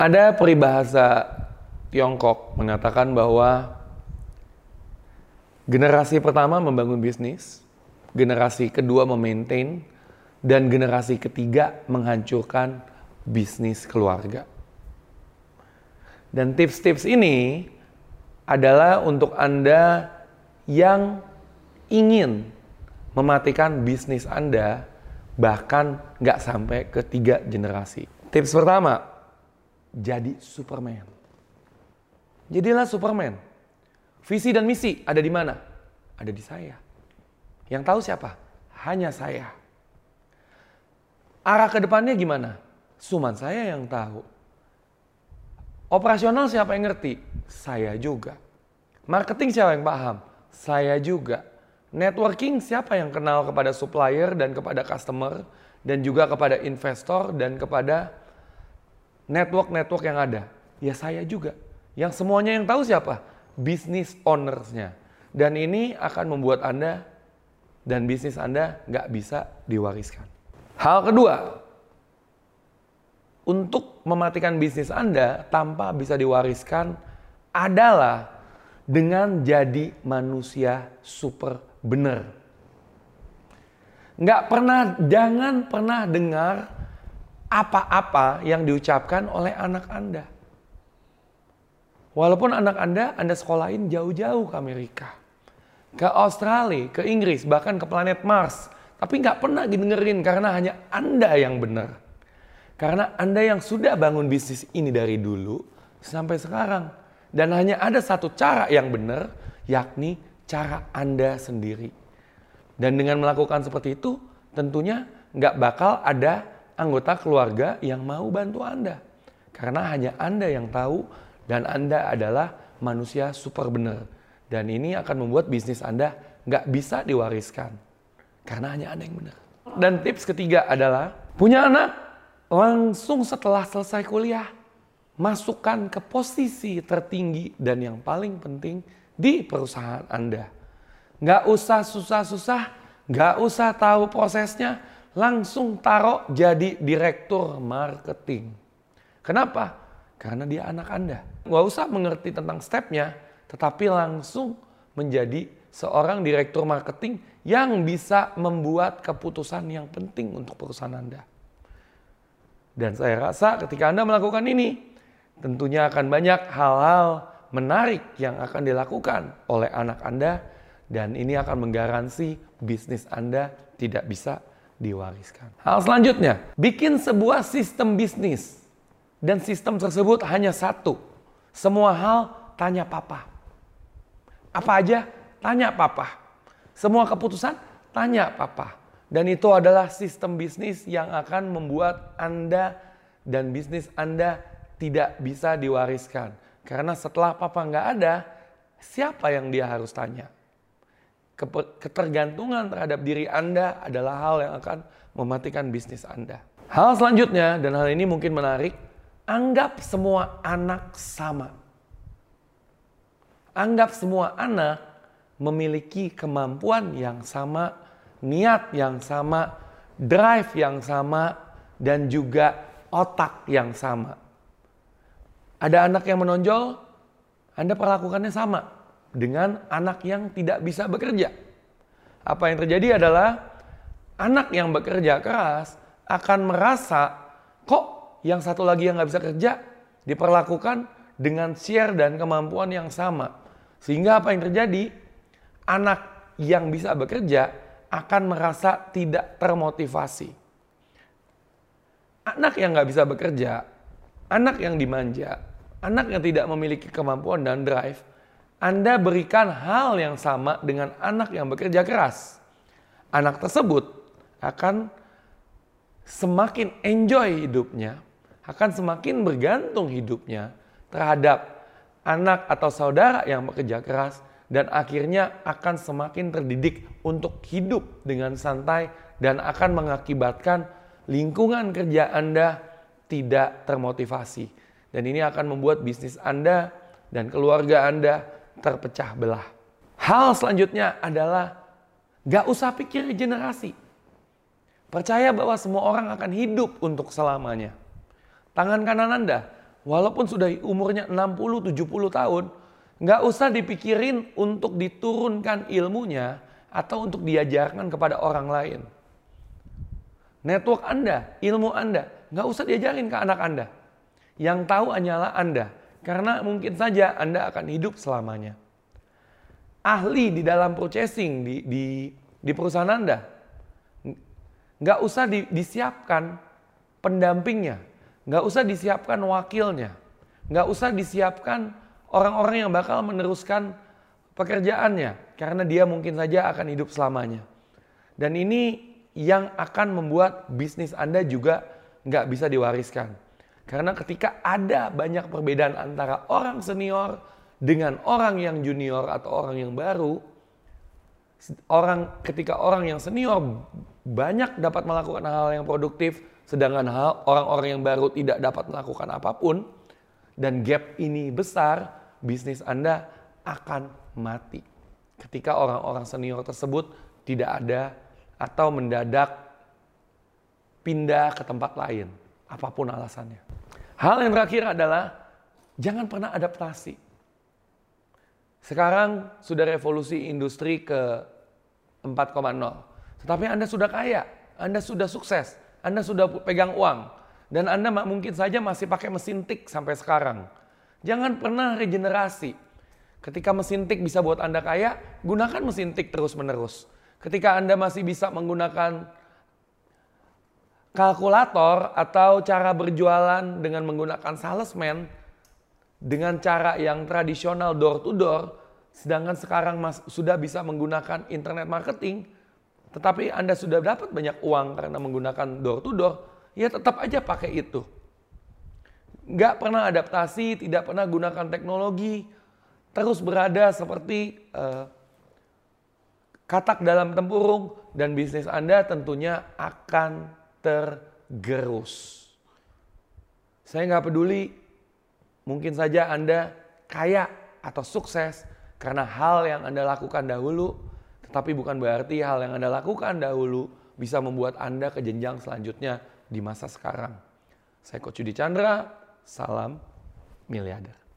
Ada peribahasa Tiongkok mengatakan bahwa generasi pertama membangun bisnis, generasi kedua memaintain, dan generasi ketiga menghancurkan bisnis keluarga. Dan tips-tips ini adalah untuk Anda yang ingin mematikan bisnis Anda bahkan nggak sampai ke tiga generasi. Tips pertama, jadi Superman. Jadilah Superman. Visi dan misi ada di mana? Ada di saya. Yang tahu siapa? Hanya saya. Arah ke depannya gimana? Suman saya yang tahu. Operasional siapa yang ngerti? Saya juga. Marketing siapa yang paham? Saya juga. Networking siapa yang kenal kepada supplier dan kepada customer dan juga kepada investor dan kepada network-network yang ada? Ya saya juga. Yang semuanya yang tahu siapa? Business ownersnya. Dan ini akan membuat Anda dan bisnis Anda nggak bisa diwariskan. Hal kedua, untuk mematikan bisnis Anda tanpa bisa diwariskan adalah dengan jadi manusia super benar. Nggak pernah, jangan pernah dengar apa-apa yang diucapkan oleh anak Anda. Walaupun anak Anda, Anda sekolahin jauh-jauh ke Amerika. Ke Australia, ke Inggris, bahkan ke planet Mars. Tapi nggak pernah didengerin karena hanya Anda yang benar. Karena Anda yang sudah bangun bisnis ini dari dulu sampai sekarang. Dan hanya ada satu cara yang benar, yakni cara Anda sendiri. Dan dengan melakukan seperti itu, tentunya nggak bakal ada anggota keluarga yang mau bantu Anda. Karena hanya Anda yang tahu dan Anda adalah manusia super benar. Dan ini akan membuat bisnis Anda nggak bisa diwariskan. Karena hanya Anda yang benar. Dan tips ketiga adalah punya anak langsung setelah selesai kuliah, masukkan ke posisi tertinggi dan yang paling penting di perusahaan Anda. Nggak usah susah-susah, nggak usah tahu prosesnya, langsung taruh jadi direktur marketing. Kenapa? Karena dia anak Anda. Nggak usah mengerti tentang stepnya, tetapi langsung menjadi seorang direktur marketing yang bisa membuat keputusan yang penting untuk perusahaan Anda. Dan saya rasa ketika Anda melakukan ini, tentunya akan banyak hal-hal menarik yang akan dilakukan oleh anak Anda dan ini akan menggaransi bisnis Anda tidak bisa diwariskan. Hal selanjutnya, bikin sebuah sistem bisnis dan sistem tersebut hanya satu. Semua hal tanya papa. Apa aja tanya papa. Semua keputusan tanya papa. Dan itu adalah sistem bisnis yang akan membuat Anda dan bisnis Anda tidak bisa diwariskan. Karena setelah papa nggak ada, siapa yang dia harus tanya? Ketergantungan terhadap diri Anda adalah hal yang akan mematikan bisnis Anda. Hal selanjutnya, dan hal ini mungkin menarik, anggap semua anak sama. Anggap semua anak memiliki kemampuan yang sama niat yang sama, drive yang sama, dan juga otak yang sama. Ada anak yang menonjol, Anda perlakukannya sama dengan anak yang tidak bisa bekerja. Apa yang terjadi adalah anak yang bekerja keras akan merasa kok yang satu lagi yang nggak bisa kerja diperlakukan dengan share dan kemampuan yang sama. Sehingga apa yang terjadi? Anak yang bisa bekerja akan merasa tidak termotivasi. Anak yang nggak bisa bekerja, anak yang dimanja, anak yang tidak memiliki kemampuan dan drive, Anda berikan hal yang sama dengan anak yang bekerja keras. Anak tersebut akan semakin enjoy hidupnya, akan semakin bergantung hidupnya terhadap anak atau saudara yang bekerja keras dan akhirnya akan semakin terdidik untuk hidup dengan santai dan akan mengakibatkan lingkungan kerja Anda tidak termotivasi. Dan ini akan membuat bisnis Anda dan keluarga Anda terpecah belah. Hal selanjutnya adalah gak usah pikir generasi. Percaya bahwa semua orang akan hidup untuk selamanya. Tangan kanan Anda walaupun sudah umurnya 60-70 tahun, nggak usah dipikirin untuk diturunkan ilmunya atau untuk diajarkan kepada orang lain. Network Anda, ilmu Anda, nggak usah diajarin ke anak Anda. Yang tahu hanyalah Anda, karena mungkin saja Anda akan hidup selamanya. Ahli di dalam purchasing di, di, di perusahaan Anda, nggak usah di, disiapkan pendampingnya, nggak usah disiapkan wakilnya, nggak usah disiapkan orang-orang yang bakal meneruskan pekerjaannya, karena dia mungkin saja akan hidup selamanya. Dan ini yang akan membuat bisnis Anda juga nggak bisa diwariskan. Karena ketika ada banyak perbedaan antara orang senior dengan orang yang junior atau orang yang baru, orang ketika orang yang senior banyak dapat melakukan hal yang produktif, sedangkan hal orang-orang yang baru tidak dapat melakukan apa pun, dan gap ini besar, bisnis Anda akan mati. Ketika orang-orang senior tersebut tidak ada atau mendadak pindah ke tempat lain, apa pun alasannya. Hal yang terakhir adalah jangan pernah adaptasi. Sekarang sudah revolusi industri ke 4,0. Tetapi Anda sudah kaya, Anda sudah sukses, Anda sudah pegang uang, dan Anda mungkin saja masih pakai mesin tik sampai sekarang. Jangan pernah regenerasi. Ketika mesin tik bisa buat Anda kaya, gunakan mesin tik terus-menerus. Ketika Anda masih bisa menggunakan kalkulator atau cara berjualan dengan menggunakan salesman dengan cara yang tradisional door to door, sedangkan sekarang mas, sudah bisa menggunakan internet marketing, tetapi Anda sudah dapat banyak uang karena menggunakan door to door, ya tetap aja pakai itu. Nggak pernah adaptasi, tidak pernah gunakan teknologi, terus berada seperti uh, katak dalam tempurung dan bisnis Anda tentunya akan tergerus. Saya nggak peduli, mungkin saja Anda kaya atau sukses karena hal yang Anda lakukan dahulu, tetapi bukan berarti hal yang Anda lakukan dahulu bisa membuat Anda ke jenjang selanjutnya di masa sekarang. Saya Coach Yudi Chandra, salam miliarder.